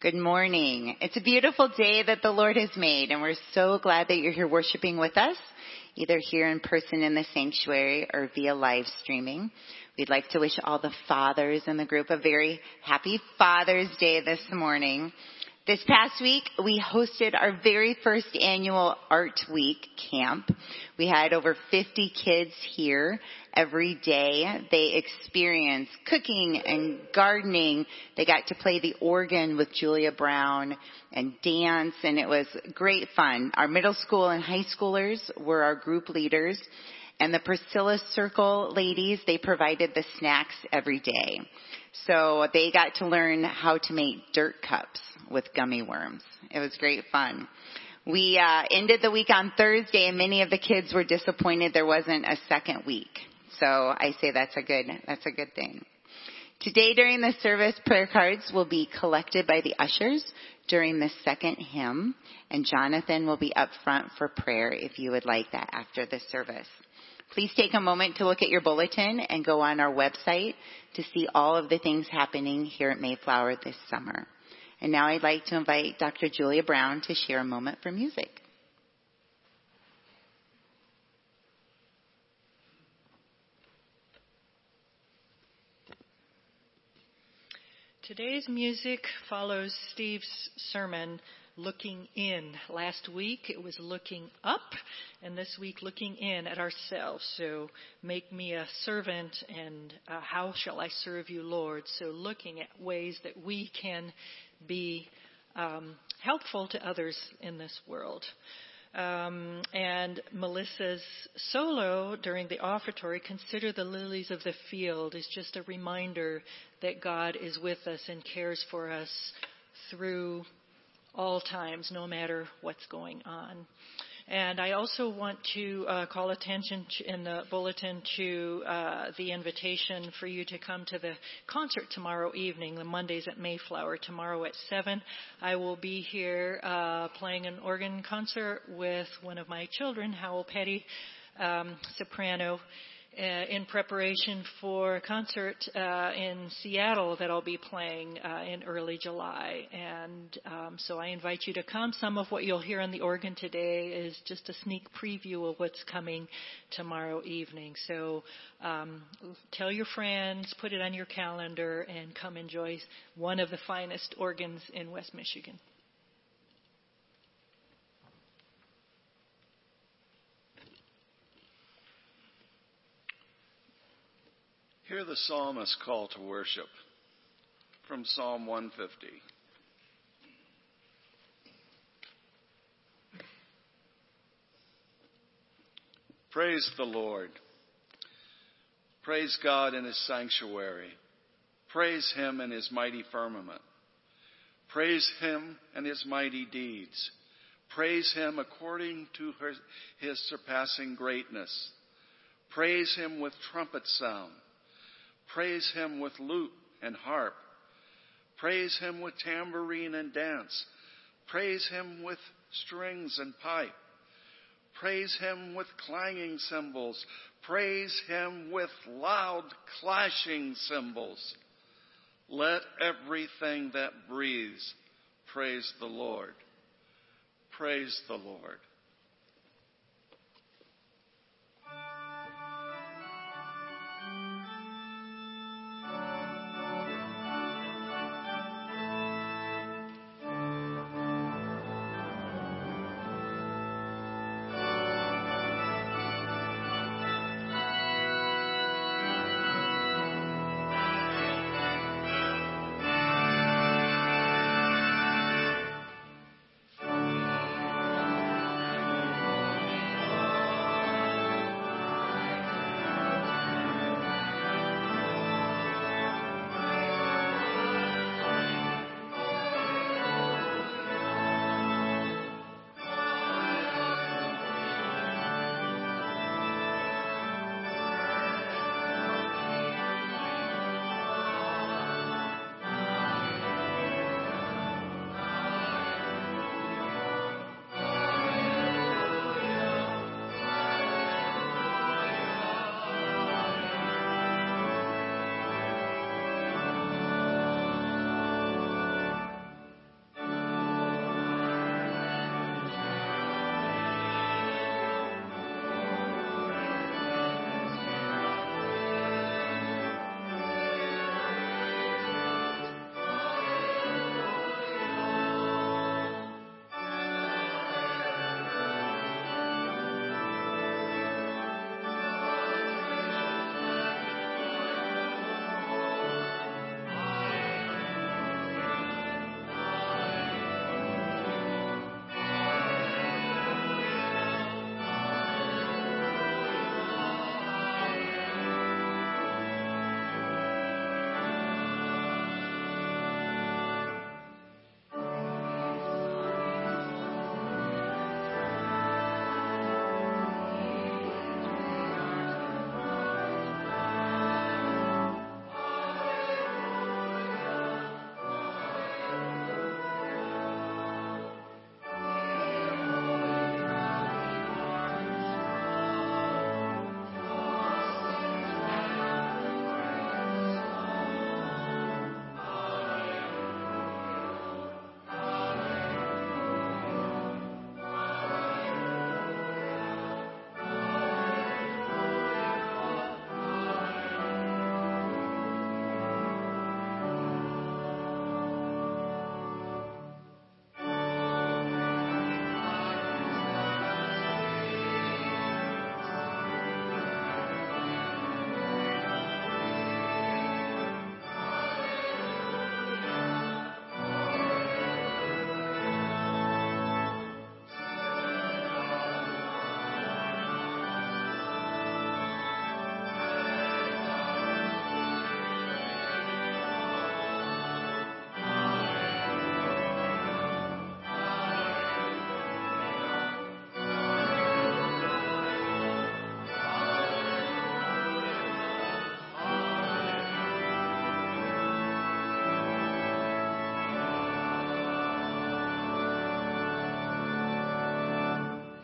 Good morning. It's a beautiful day that the Lord has made and we're so glad that you're here worshiping with us, either here in person in the sanctuary or via live streaming. We'd like to wish all the fathers in the group a very happy Father's Day this morning. This past week, we hosted our very first annual Art Week camp. We had over 50 kids here every day. They experienced cooking and gardening. They got to play the organ with Julia Brown and dance and it was great fun. Our middle school and high schoolers were our group leaders and the Priscilla Circle ladies, they provided the snacks every day. So they got to learn how to make dirt cups with gummy worms. It was great fun. We uh, ended the week on Thursday, and many of the kids were disappointed there wasn't a second week. So I say that's a good that's a good thing. Today during the service, prayer cards will be collected by the ushers during the second hymn, and Jonathan will be up front for prayer if you would like that after the service. Please take a moment to look at your bulletin and go on our website to see all of the things happening here at Mayflower this summer. And now I'd like to invite Dr. Julia Brown to share a moment for music. Today's music follows Steve's sermon looking in. Last week it was looking up, and this week looking in at ourselves. So make me a servant, and uh, how shall I serve you, Lord? So looking at ways that we can be um, helpful to others in this world. Um, and Melissa's solo during the offertory, Consider the Lilies of the Field, is just a reminder that God is with us and cares for us through all times, no matter what's going on. And I also want to uh, call attention to, in the bulletin to uh, the invitation for you to come to the concert tomorrow evening, the Mondays at Mayflower. Tomorrow at 7, I will be here uh, playing an organ concert with one of my children, Howell Petty, um, soprano uh, in preparation for a concert uh, in Seattle that I'll be playing uh, in early July. And um, so I invite you to come. Some of what you'll hear on the organ today is just a sneak preview of what's coming tomorrow evening. So um, tell your friends, put it on your calendar, and come enjoy one of the finest organs in West Michigan. Hear the psalmist's call to worship from Psalm 150. Praise the Lord. Praise God in his sanctuary. Praise him in his mighty firmament. Praise him and his mighty deeds. Praise him according to his surpassing greatness. Praise him with trumpet sound. Praise him with lute and harp. Praise him with tambourine and dance. Praise him with strings and pipe. Praise him with clanging cymbals. Praise him with loud clashing cymbals. Let everything that breathes praise the Lord. Praise the Lord.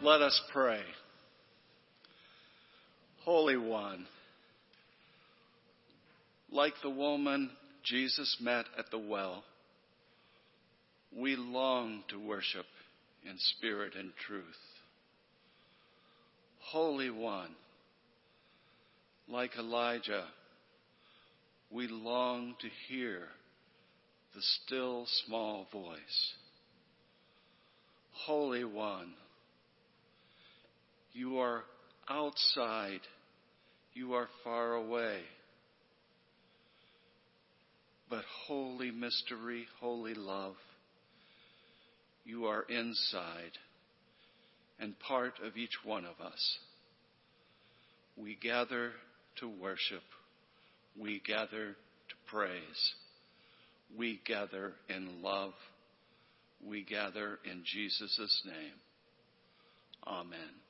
Let us pray. Holy One, like the woman Jesus met at the well, we long to worship in spirit and truth. Holy One, like Elijah, we long to hear the still small voice. Holy One, you are outside, you are far away. But holy mystery, holy love, you are inside and part of each one of us. We gather to worship. We gather to praise. We gather in love. We gather in Jesus' name. Amen.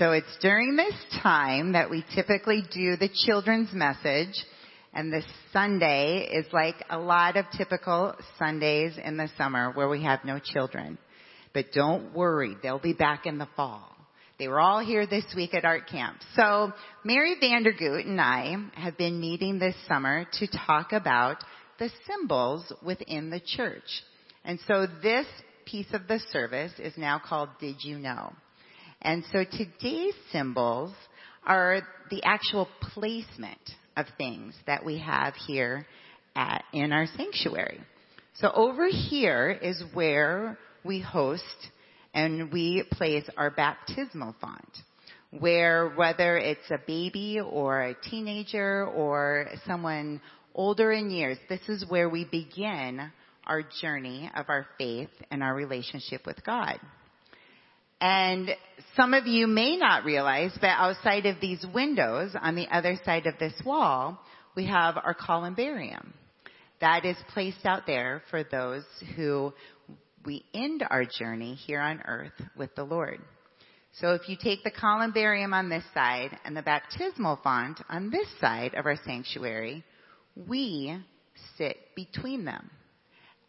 So it's during this time that we typically do the children's message. And this Sunday is like a lot of typical Sundays in the summer where we have no children. But don't worry, they'll be back in the fall. They were all here this week at art camp. So Mary Vandergoot and I have been meeting this summer to talk about the symbols within the church. And so this piece of the service is now called Did You Know? And so today's symbols are the actual placement of things that we have here at, in our sanctuary. So over here is where we host and we place our baptismal font where whether it's a baby or a teenager or someone older in years, this is where we begin our journey of our faith and our relationship with God. And some of you may not realize, but outside of these windows on the other side of this wall, we have our columbarium. That is placed out there for those who we end our journey here on earth with the Lord. So if you take the columbarium on this side and the baptismal font on this side of our sanctuary, we sit between them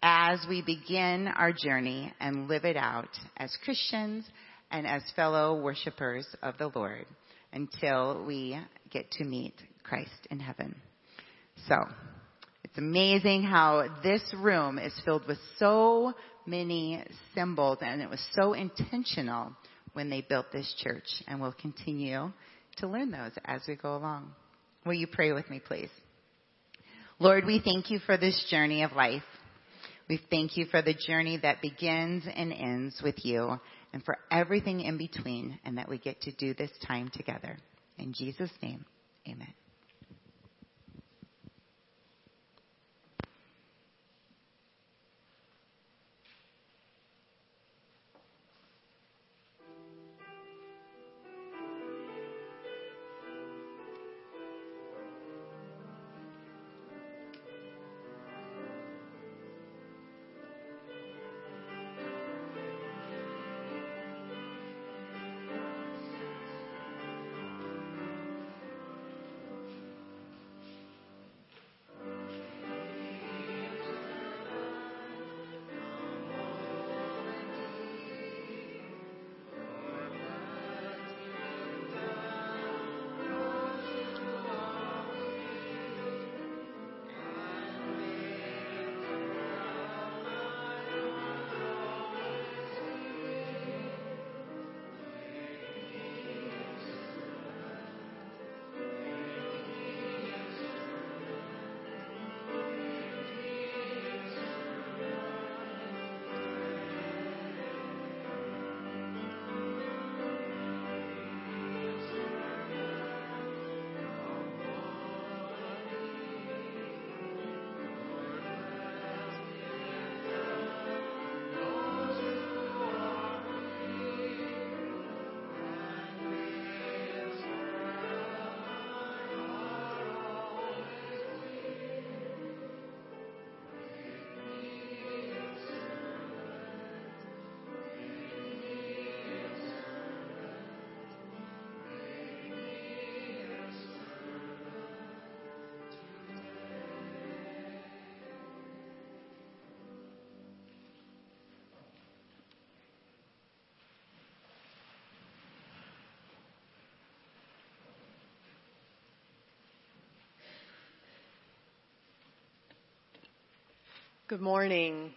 as we begin our journey and live it out as Christians and as fellow worshipers of the Lord until we get to meet Christ in heaven. So, it's amazing how this room is filled with so many symbols and it was so intentional when they built this church and we'll continue to learn those as we go along. Will you pray with me, please? Lord, we thank you for this journey of life. We thank you for the journey that begins and ends with you and for everything in between and that we get to do this time together. In Jesus' name, amen. Good morning.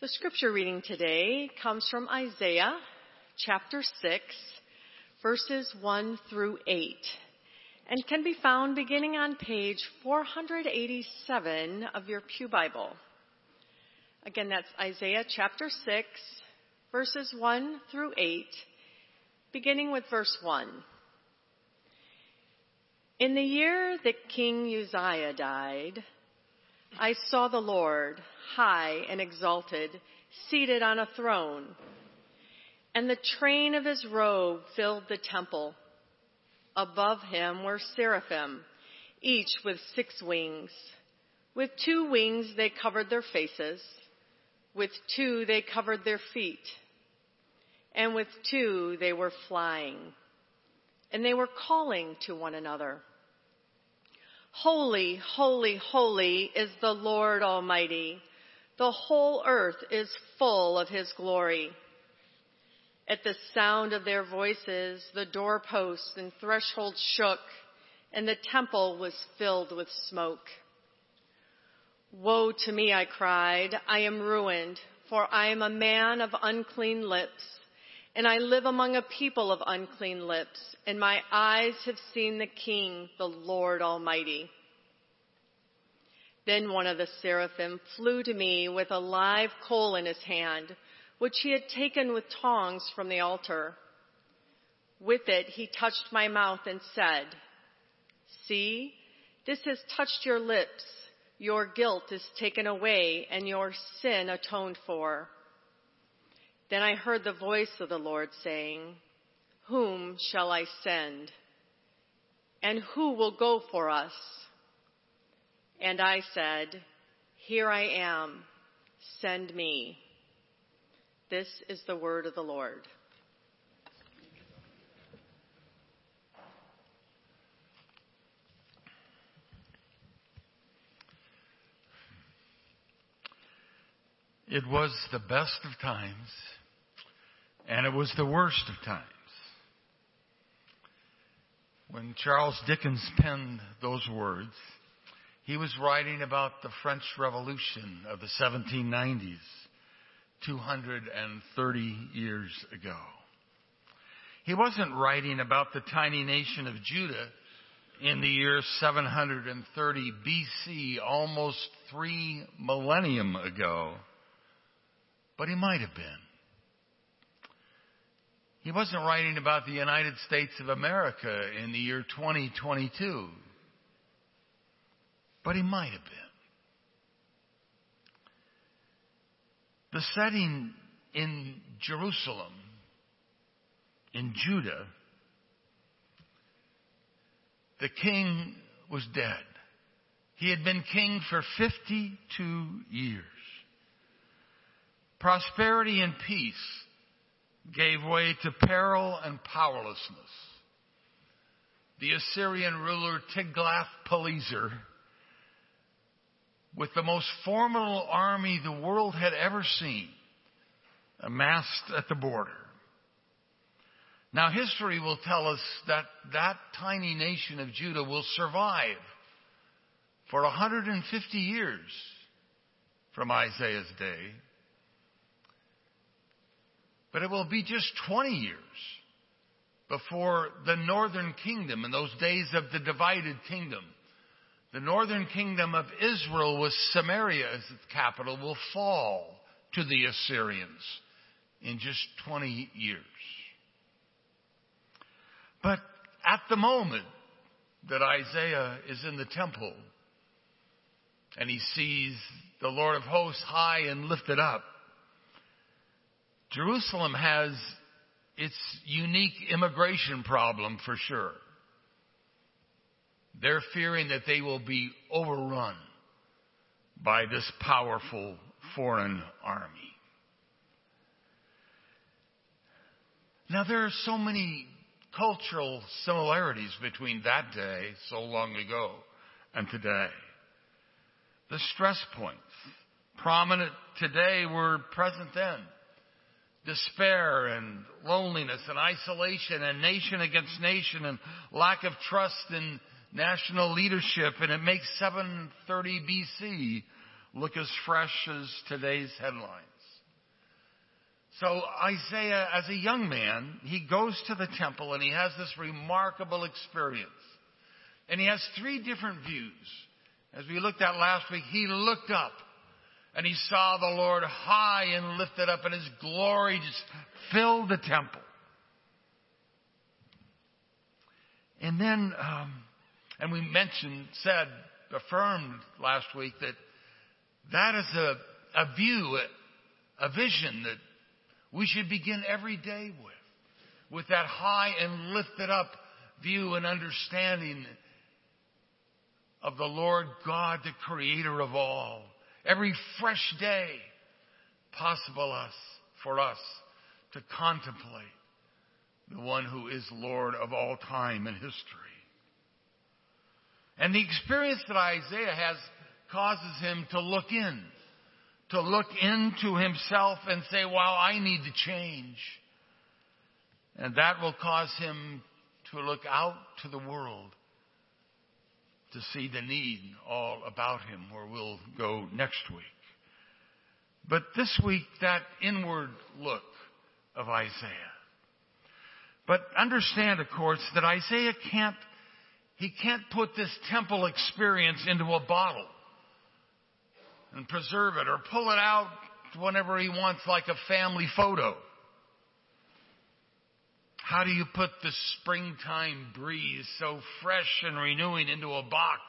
The scripture reading today comes from Isaiah chapter 6, verses 1 through 8, and can be found beginning on page 487 of your Pew Bible. Again, that's Isaiah chapter 6, verses 1 through 8, beginning with verse 1. In the year that King Uzziah died, I saw the Lord high and exalted, seated on a throne, and the train of his robe filled the temple. Above him were seraphim, each with six wings. With two wings they covered their faces, with two they covered their feet, and with two they were flying, and they were calling to one another. Holy, holy, holy is the Lord Almighty. The whole earth is full of His glory. At the sound of their voices, the doorposts and thresholds shook, and the temple was filled with smoke. Woe to me, I cried. I am ruined, for I am a man of unclean lips, and I live among a people of unclean lips, and my eyes have seen the King, the Lord Almighty. Then one of the seraphim flew to me with a live coal in his hand, which he had taken with tongs from the altar. With it he touched my mouth and said, See, this has touched your lips. Your guilt is taken away and your sin atoned for. Then I heard the voice of the Lord saying, Whom shall I send? And who will go for us? And I said, Here I am, send me. This is the word of the Lord. It was the best of times, and it was the worst of times. When Charles Dickens penned those words, he was writing about the French Revolution of the 1790s, 230 years ago. He wasn't writing about the tiny nation of Judah in the year 730 BC, almost three millennium ago but he might have been. He wasn't writing about the United States of America in the year 2022, but he might have been. The setting in Jerusalem, in Judah, the king was dead. He had been king for 52 years. Prosperity and peace gave way to peril and powerlessness. The Assyrian ruler Tiglath-Pileser, with the most formidable army the world had ever seen, amassed at the border. Now history will tell us that that tiny nation of Judah will survive for 150 years from Isaiah's day but it will be just 20 years before the northern kingdom, in those days of the divided kingdom, the northern kingdom of Israel with Samaria as its capital will fall to the Assyrians in just 20 years. But at the moment that Isaiah is in the temple and he sees the Lord of hosts high and lifted up, Jerusalem has its unique immigration problem for sure. They're fearing that they will be overrun by this powerful foreign army. Now there are so many cultural similarities between that day, so long ago, and today. The stress points, prominent today, were present then despair and loneliness and isolation and nation against nation and lack of trust in national leadership. And it makes 730 BC look as fresh as today's headlines. So Isaiah, as a young man, he goes to the temple and he has this remarkable experience. And he has three different views. As we looked at last week, he looked up and he saw the Lord high and lifted up and his glory just filled the temple. And then, um, and we mentioned, said, affirmed last week that that is a, a view, a, a vision that we should begin every day with. With that high and lifted up view and understanding of the Lord God, the creator of all. Every fresh day possible us, for us to contemplate the one who is Lord of all time and history. And the experience that Isaiah has causes him to look in, to look into himself and say, wow, I need to change. And that will cause him to look out to the world to see the need all about him, where we'll go next week. But this week, that inward look of Isaiah. But understand, of course, that Isaiah can't, he can't put this temple experience into a bottle and preserve it or pull it out whenever he wants like a family photo. How do you put the springtime breeze so fresh and renewing into a box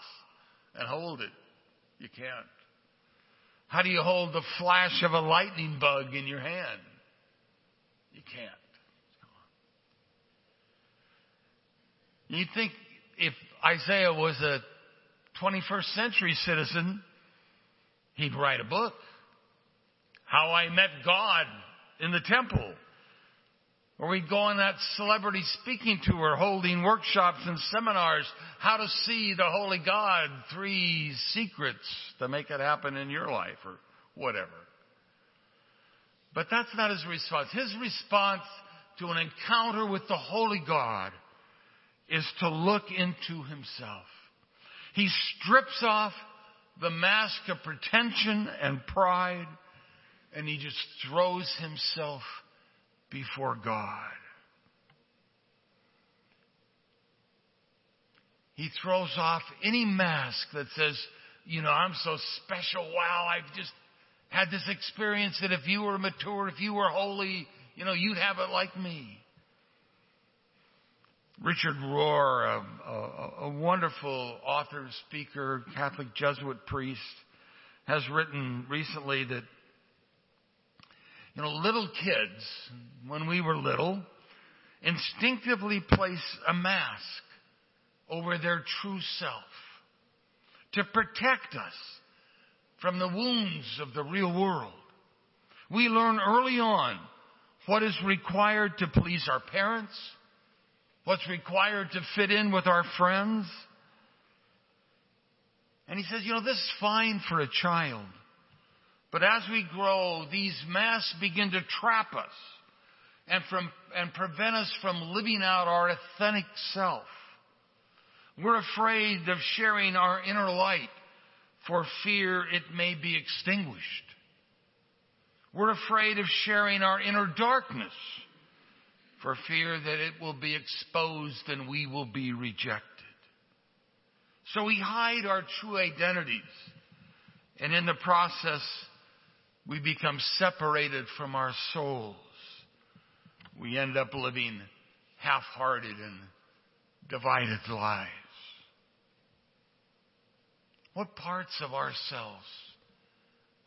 and hold it? You can't. How do you hold the flash of a lightning bug in your hand? You can't. You think if Isaiah was a 21st century citizen, he'd write a book. How I Met God in the Temple. Or we'd go on that celebrity speaking tour holding workshops and seminars, how to see the Holy God, three secrets to make it happen in your life or whatever. But that's not his response. His response to an encounter with the Holy God is to look into himself. He strips off the mask of pretension and pride and he just throws himself before God. He throws off any mask that says, you know, I'm so special. Wow, I've just had this experience that if you were mature, if you were holy, you know, you'd have it like me. Richard Rohr, a, a, a, wonderful author, speaker, Catholic Jesuit priest, has written recently that, you know, little kids, when we were little, instinctively place a mask over their true self to protect us from the wounds of the real world. We learn early on what is required to please our parents, what's required to fit in with our friends. And he says, you know, this is fine for a child. But as we grow, these masks begin to trap us and from, and prevent us from living out our authentic self. We're afraid of sharing our inner light for fear it may be extinguished. We're afraid of sharing our inner darkness for fear that it will be exposed and we will be rejected. So we hide our true identities. And in the process, we become separated from our souls. We end up living half-hearted and divided lives. What parts of ourselves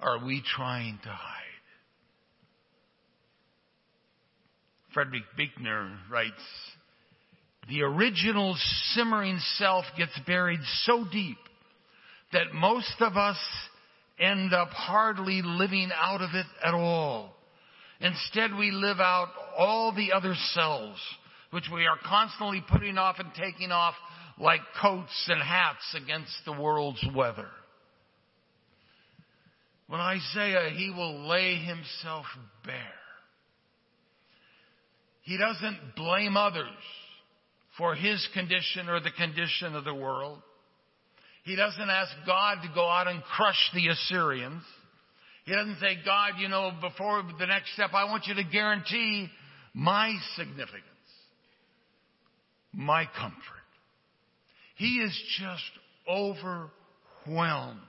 are we trying to hide? Frederick Buechner writes, the original simmering self gets buried so deep that most of us end up hardly living out of it at all. Instead, we live out all the other selves, which we are constantly putting off and taking off like coats and hats against the world's weather. When Isaiah, he will lay himself bare. He doesn't blame others for his condition or the condition of the world. He doesn't ask God to go out and crush the Assyrians. He doesn't say, God, you know, before the next step, I want you to guarantee my significance, my comfort. He is just overwhelmed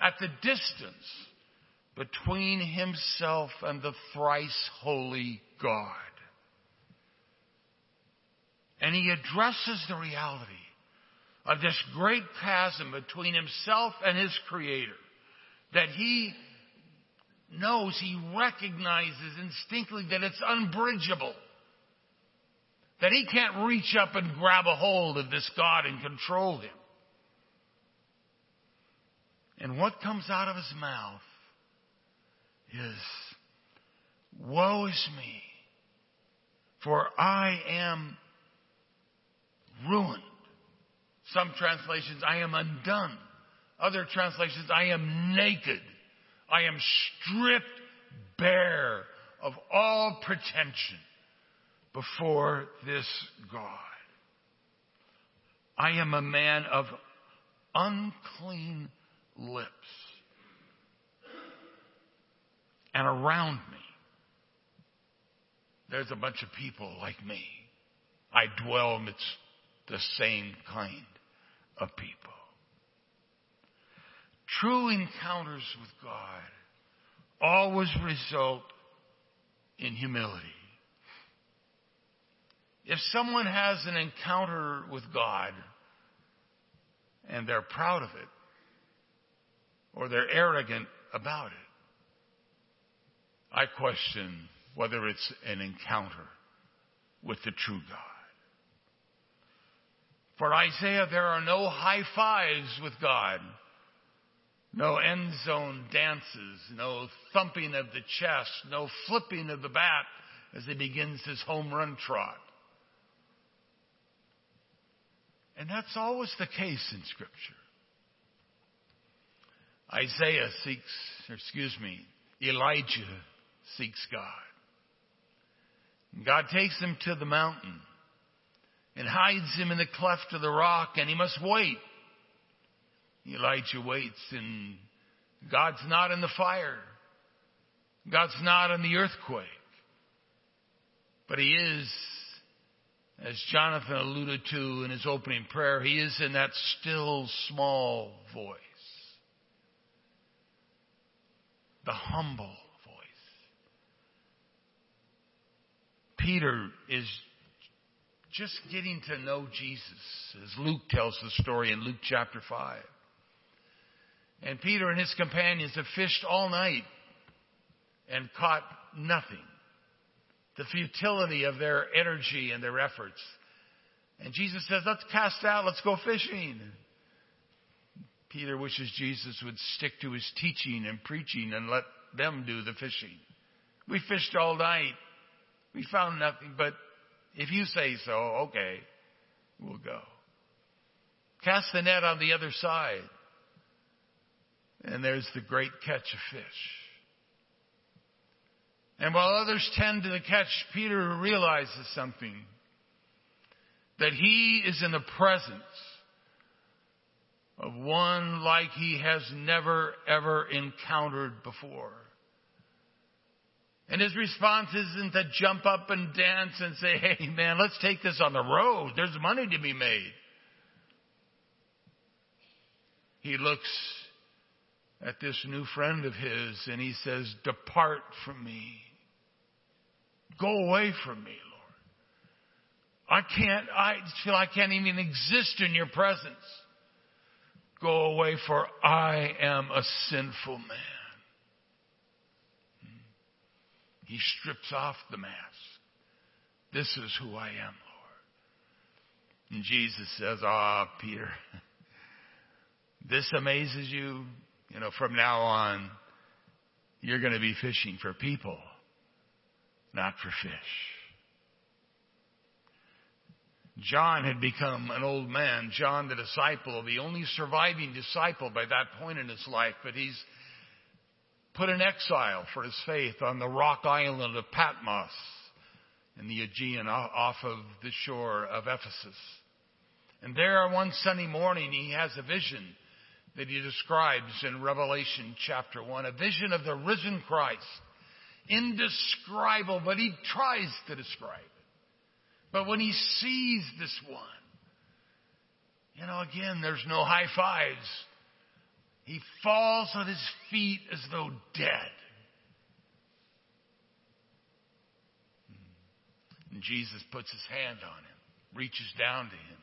at the distance between himself and the thrice holy God. And he addresses the reality of this great chasm between himself and his creator that he knows, he recognizes instinctively that it's unbridgeable. That he can't reach up and grab a hold of this God and control him. And what comes out of his mouth is, Woe is me, for I am ruined. Some translations, I am undone. Other translations, I am naked. I am stripped bare of all pretension before this God. I am a man of unclean lips. And around me, there's a bunch of people like me. I dwell amidst the same kind of people. True encounters with God always result in humility. If someone has an encounter with God and they're proud of it, or they're arrogant about it, I question whether it's an encounter with the true God. For Isaiah, there are no high fives with God, no end zone dances, no thumping of the chest, no flipping of the bat as he begins his home run trot. And that's always the case in Scripture. Isaiah seeks, excuse me, Elijah seeks God. God takes him to the mountain and hides him in the cleft of the rock, and he must wait. Elijah waits, and God's not in the fire. God's not in the earthquake. But he is, as Jonathan alluded to in his opening prayer, he is in that still small voice. The humble voice. Peter is just getting to know Jesus, as Luke tells the story in Luke chapter 5. And Peter and his companions have fished all night and caught nothing. The futility of their energy and their efforts. And Jesus says, let's cast out, let's go fishing. Peter wishes Jesus would stick to his teaching and preaching and let them do the fishing. We fished all night. We found nothing, but if you say so, okay, we'll go. Cast the net on the other side. And there's the great catch of fish. And while others tend to the catch, Peter realizes something. That he is in the presence of one like he has never ever encountered before. And his response isn't to jump up and dance and say, hey man, let's take this on the road. There's money to be made. He looks at this new friend of his and he says, depart from me. Go away from me, Lord. I can't, I feel I can't even exist in your presence. Go away for I am a sinful man. He strips off the mask. This is who I am, Lord. And Jesus says, Ah, Peter, this amazes you. You know, from now on, you're going to be fishing for people, not for fish. John had become an old man. John, the disciple, the only surviving disciple by that point in his life, but he's put in exile for his faith on the rock island of Patmos in the Aegean off of the shore of Ephesus. And there one Sunday morning, he has a vision that he describes in Revelation chapter 1, a vision of the risen Christ. Indescribable, but he tries to describe it. But when he sees this one, you know, again, there's no high fives. He falls on his feet as though dead. Hmm. And Jesus puts his hand on him, reaches down to him,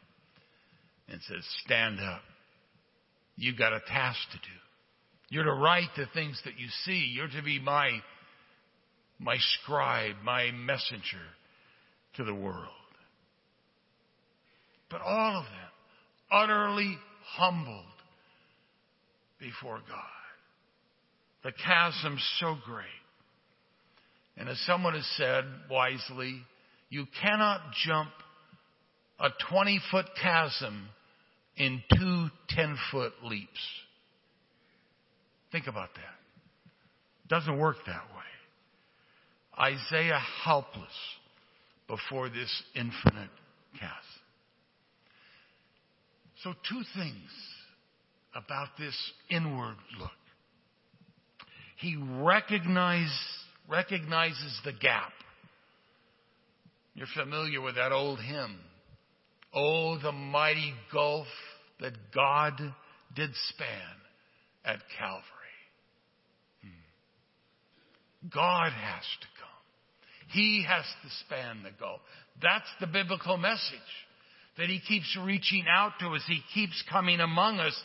and says, Stand up. You've got a task to do. You're to write the things that you see. You're to be my, my scribe, my messenger to the world. But all of them utterly humbled before God. The chasm so great. And as someone has said wisely, you cannot jump a 20 foot chasm in two 10 foot leaps. Think about that. It Doesn't work that way. Isaiah helpless before this infinite chasm. So two things about this inward look. He recognize, recognizes the gap. You're familiar with that old hymn. Oh, the mighty gulf that God did span at Calvary. Hmm. God has to come. He has to span the gulf. That's the biblical message. That He keeps reaching out to us. He keeps coming among us.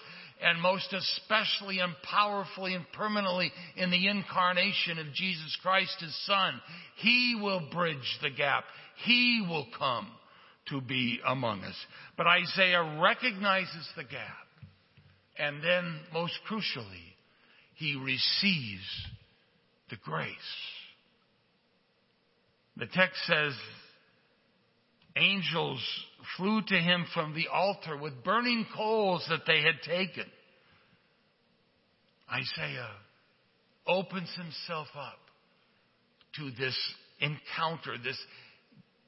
And most especially and powerfully and permanently in the incarnation of Jesus Christ, His Son. He will bridge the gap. He will come to be among us. But Isaiah recognizes the gap. And then, most crucially, he receives the grace. The text says, angels flew to him from the altar with burning coals that they had taken. Isaiah opens himself up to this encounter, this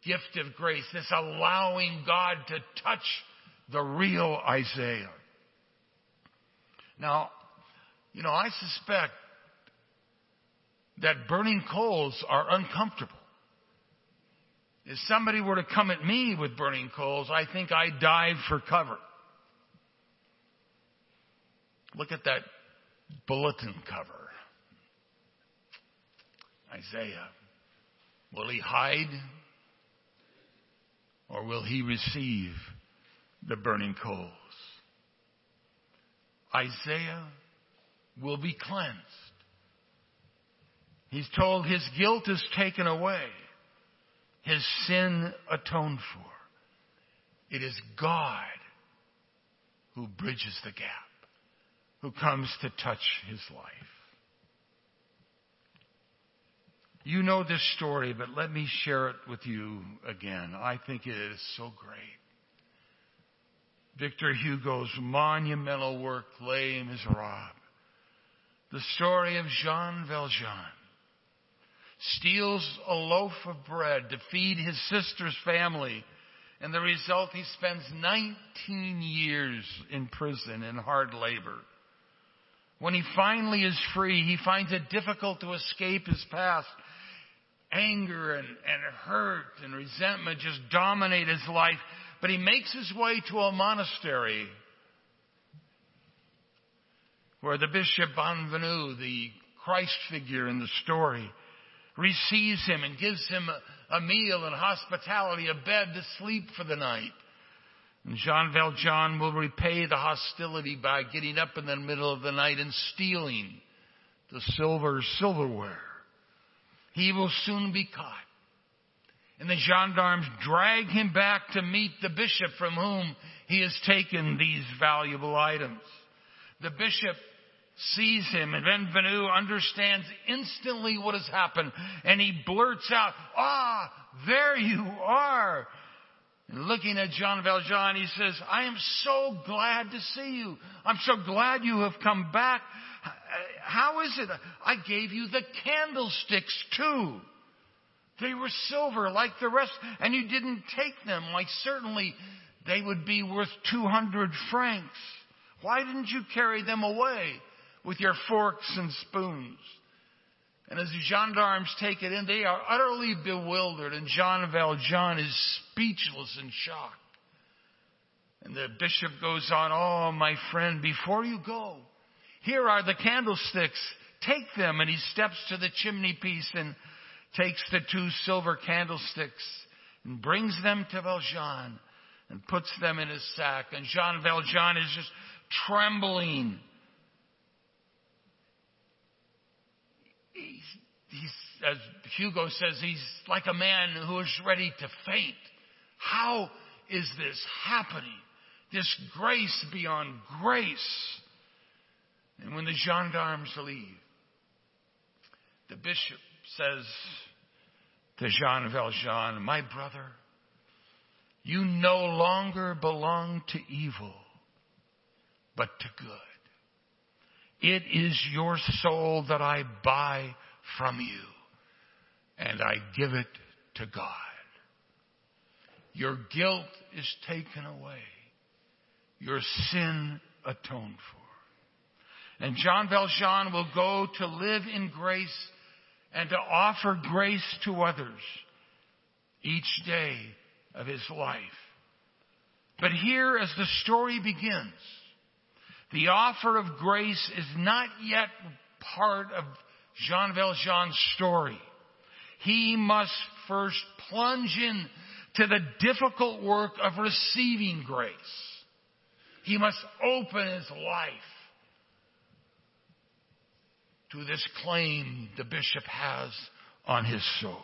gift of grace, this allowing God to touch the real Isaiah. Now, you know, I suspect that burning coals are uncomfortable. If somebody were to come at me with burning coals, I think I'd dive for cover. Look at that bulletin cover. Isaiah. Will he hide or will he receive the burning coals? Isaiah will be cleansed. He's told his guilt is taken away, his sin atoned for. It is God who bridges the gap, who comes to touch his life. You know this story, but let me share it with you again. I think it is so great. Victor Hugo's monumental work, Les Miserables. The story of Jean Valjean steals a loaf of bread to feed his sister's family. And the result, he spends 19 years in prison in hard labor. When he finally is free, he finds it difficult to escape his past anger and, and hurt and resentment just dominate his life. But he makes his way to a monastery where the Bishop Bienvenu, the Christ figure in the story, receives him and gives him a, a meal and hospitality, a bed to sleep for the night. And Jean Valjean will repay the hostility by getting up in the middle of the night and stealing the silver silverware. He will soon be caught. And the gendarmes drag him back to meet the bishop from whom he has taken these valuable items. The bishop sees him and Bienvenu understands instantly what has happened and he blurts out, Ah, there you are. And looking at Jean Valjean, he says, I am so glad to see you. I'm so glad you have come back. How is it? I gave you the candlesticks too. They were silver like the rest, and you didn't take them. Why, certainly they would be worth 200 francs. Why didn't you carry them away with your forks and spoons? And as the gendarmes take it in, they are utterly bewildered, and Jean Valjean is speechless in shock. And the bishop goes on, Oh, my friend, before you go, here are the candlesticks. Take them. And he steps to the chimney piece and takes the two silver candlesticks and brings them to Valjean and puts them in his sack. And Jean Valjean is just trembling. He's, he's, as Hugo says, he's like a man who is ready to faint. How is this happening? This grace beyond grace. And when the gendarmes leave, the bishop says to Jean Valjean, My brother, you no longer belong to evil, but to good. It is your soul that I buy from you, and I give it to God. Your guilt is taken away, your sin atoned for. And Jean Valjean will go to live in grace and to offer grace to others each day of his life. But here, as the story begins, the offer of grace is not yet part of Jean Valjean's story. He must first plunge in to the difficult work of receiving grace. He must open his life to this claim the bishop has on his soul.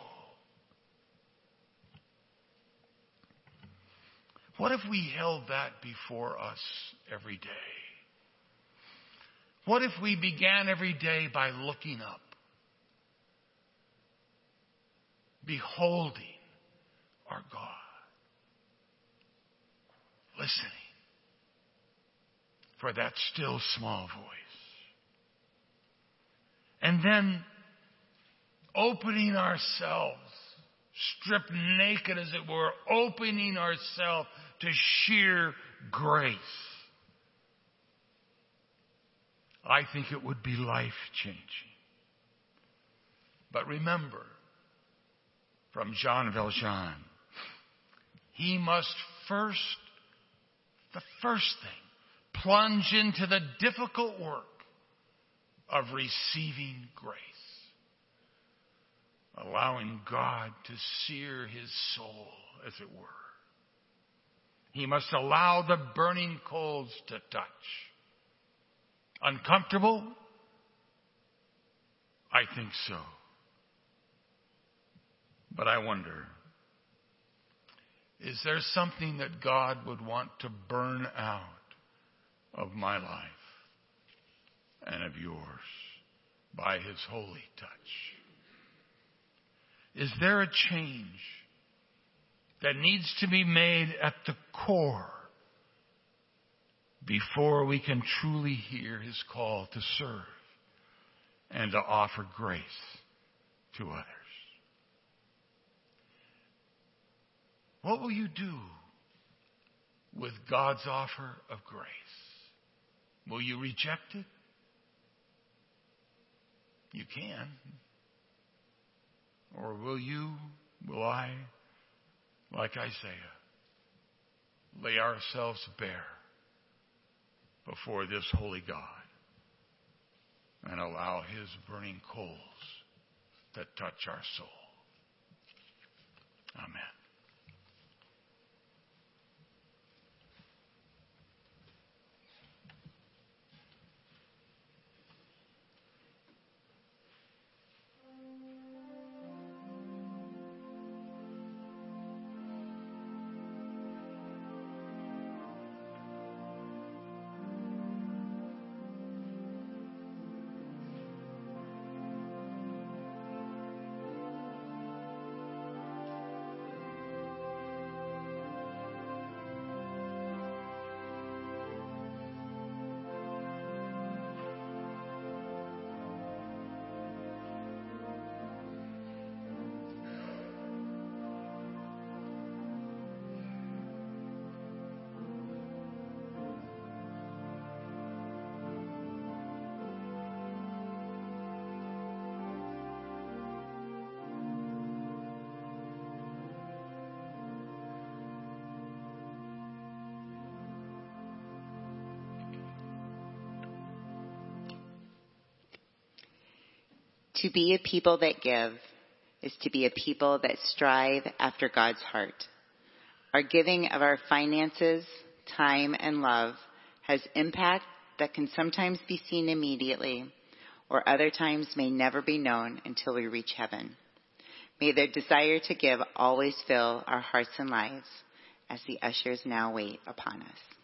What if we held that before us every day? What if we began every day by looking up, beholding our God, listening for that still small voice, and then opening ourselves, stripped naked as it were, opening ourselves to sheer grace. I think it would be life changing. But remember, from Jean Valjean, he must first, the first thing, plunge into the difficult work of receiving grace, allowing God to sear his soul, as it were. He must allow the burning coals to touch. Uncomfortable? I think so. But I wonder is there something that God would want to burn out of my life and of yours by His holy touch? Is there a change that needs to be made at the core before we can truly hear his call to serve and to offer grace to others. What will you do with God's offer of grace? Will you reject it? You can. Or will you, will I, like Isaiah, lay ourselves bare before this holy God and allow his burning coals that touch our soul. Amen. Be a people that give is to be a people that strive after God's heart. Our giving of our finances, time, and love has impact that can sometimes be seen immediately or other times may never be known until we reach heaven. May their desire to give always fill our hearts and lives as the ushers now wait upon us.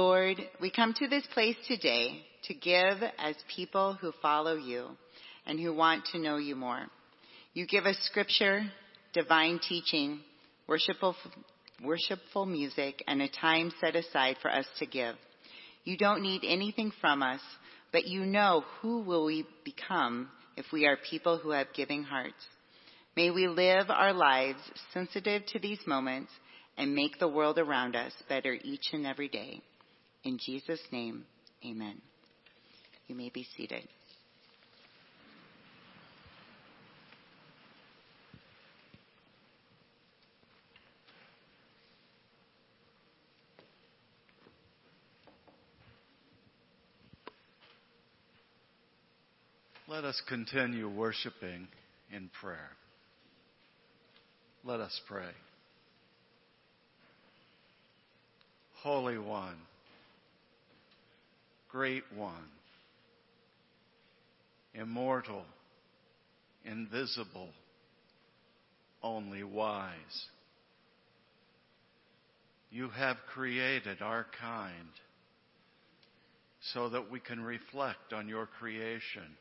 Lord, we come to this place today to give as people who follow you and who want to know you more. You give us scripture, divine teaching, worshipful, worshipful music, and a time set aside for us to give. You don't need anything from us, but you know who will we become if we are people who have giving hearts. May we live our lives sensitive to these moments and make the world around us better each and every day. In Jesus' name, amen. You may be seated. Let us continue worshiping in prayer. Let us pray. Holy One, Great One, Immortal, Invisible, Only Wise. You have created our kind so that we can reflect on your creation,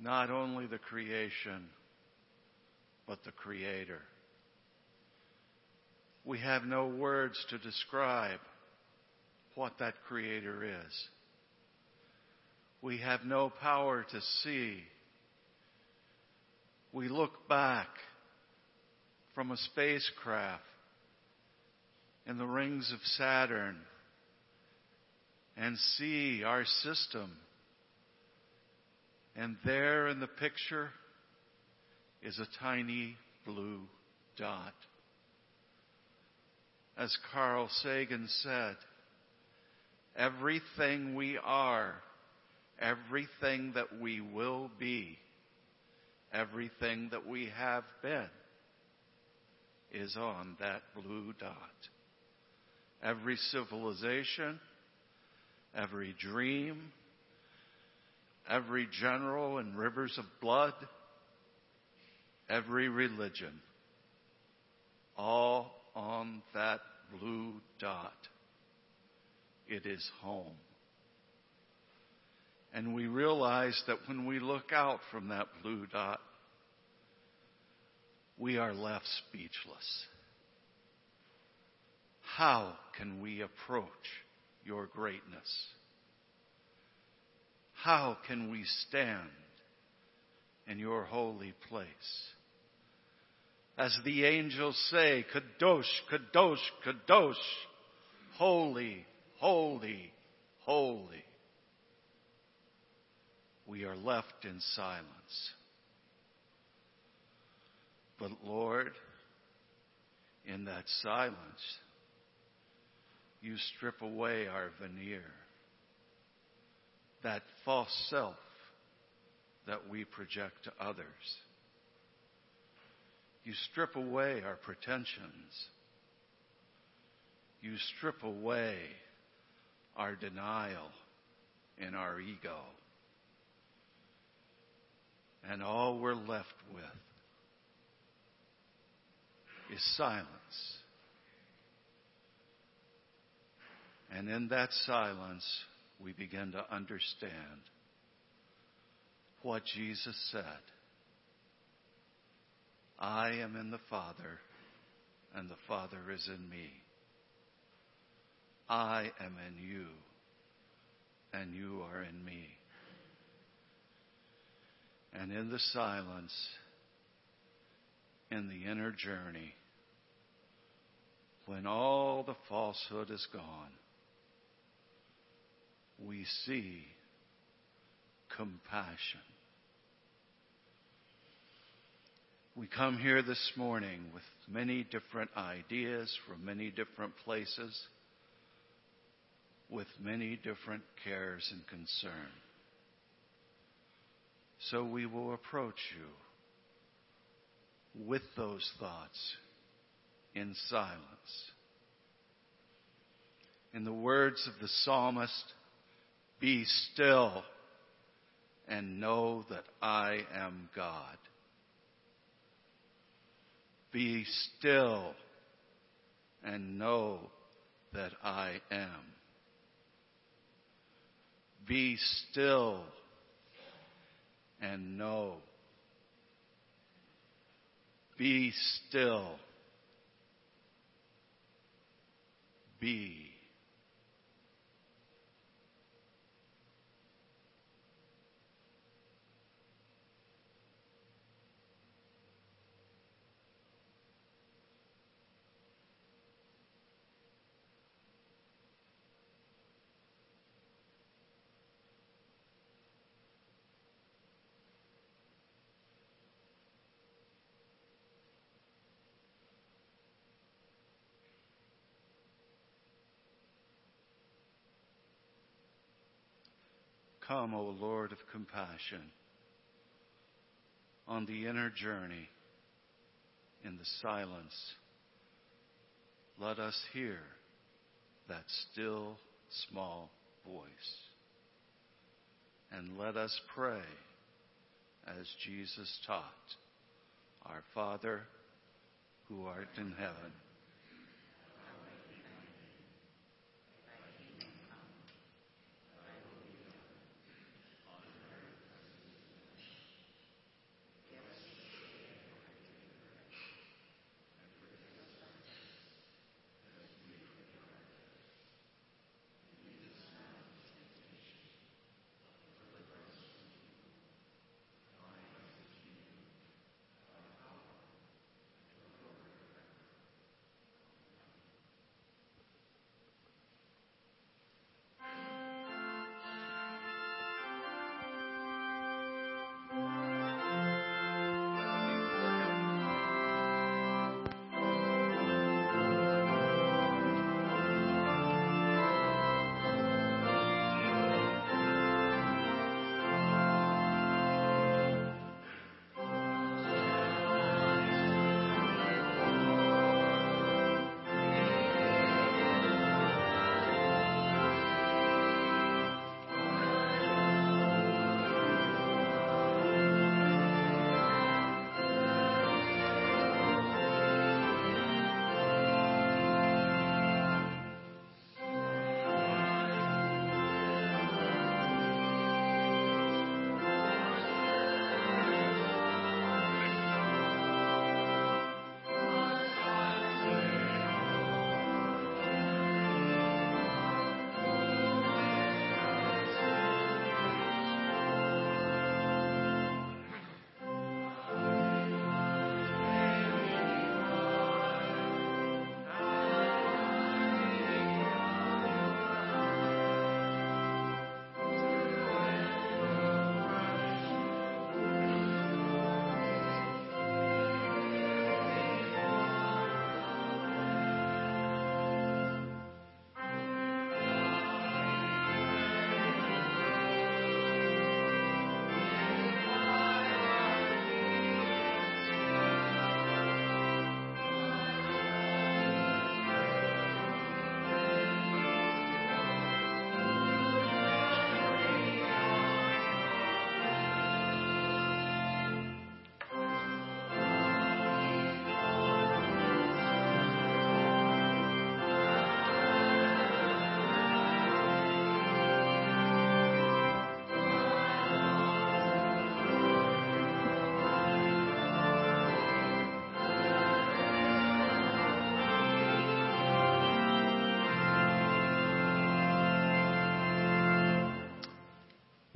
not only the creation, but the Creator. We have no words to describe what that Creator is. We have no power to see. We look back from a spacecraft in the rings of Saturn and see our system. And there in the picture is a tiny blue dot. As Carl Sagan said, everything we are, everything that we will be, everything that we have been is on that blue dot. Every civilization, every dream, every general and rivers of blood, every religion, all on that blue dot. It is home. And we realize that when we look out from that blue dot, we are left speechless. How can we approach your greatness? How can we stand in your holy place? As the angels say, Kadosh, Kadosh, Kadosh, holy, holy, holy. We are left in silence. But Lord, in that silence, you strip away our veneer, that false self that we project to others. You strip away our pretensions. You strip away our denial and our ego. And all we're left with is silence. And in that silence, we begin to understand what Jesus said I am in the Father, and the Father is in me. I am in you, and you are in me. And in the silence, in the inner journey, when all the falsehood is gone, we see compassion. We come here this morning with many different ideas from many different places, with many different cares and concern. So we will approach you with those thoughts in silence. In the words of the psalmist, be still and know that I am God. Be still and know that I am. Be still and know. Be still. Be. Come, O Lord of compassion, on the inner journey in the silence. Let us hear that still small voice. And let us pray as Jesus taught Our Father, who art in heaven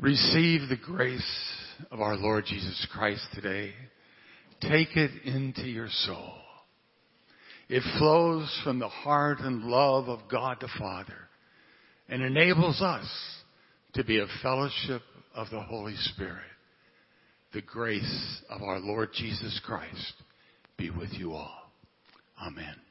Receive the grace of our Lord Jesus Christ today. Take it into your soul. It flows from the heart and love of God the Father and enables us to be a fellowship of the Holy Spirit. The grace of our Lord Jesus Christ be with you all. Amen.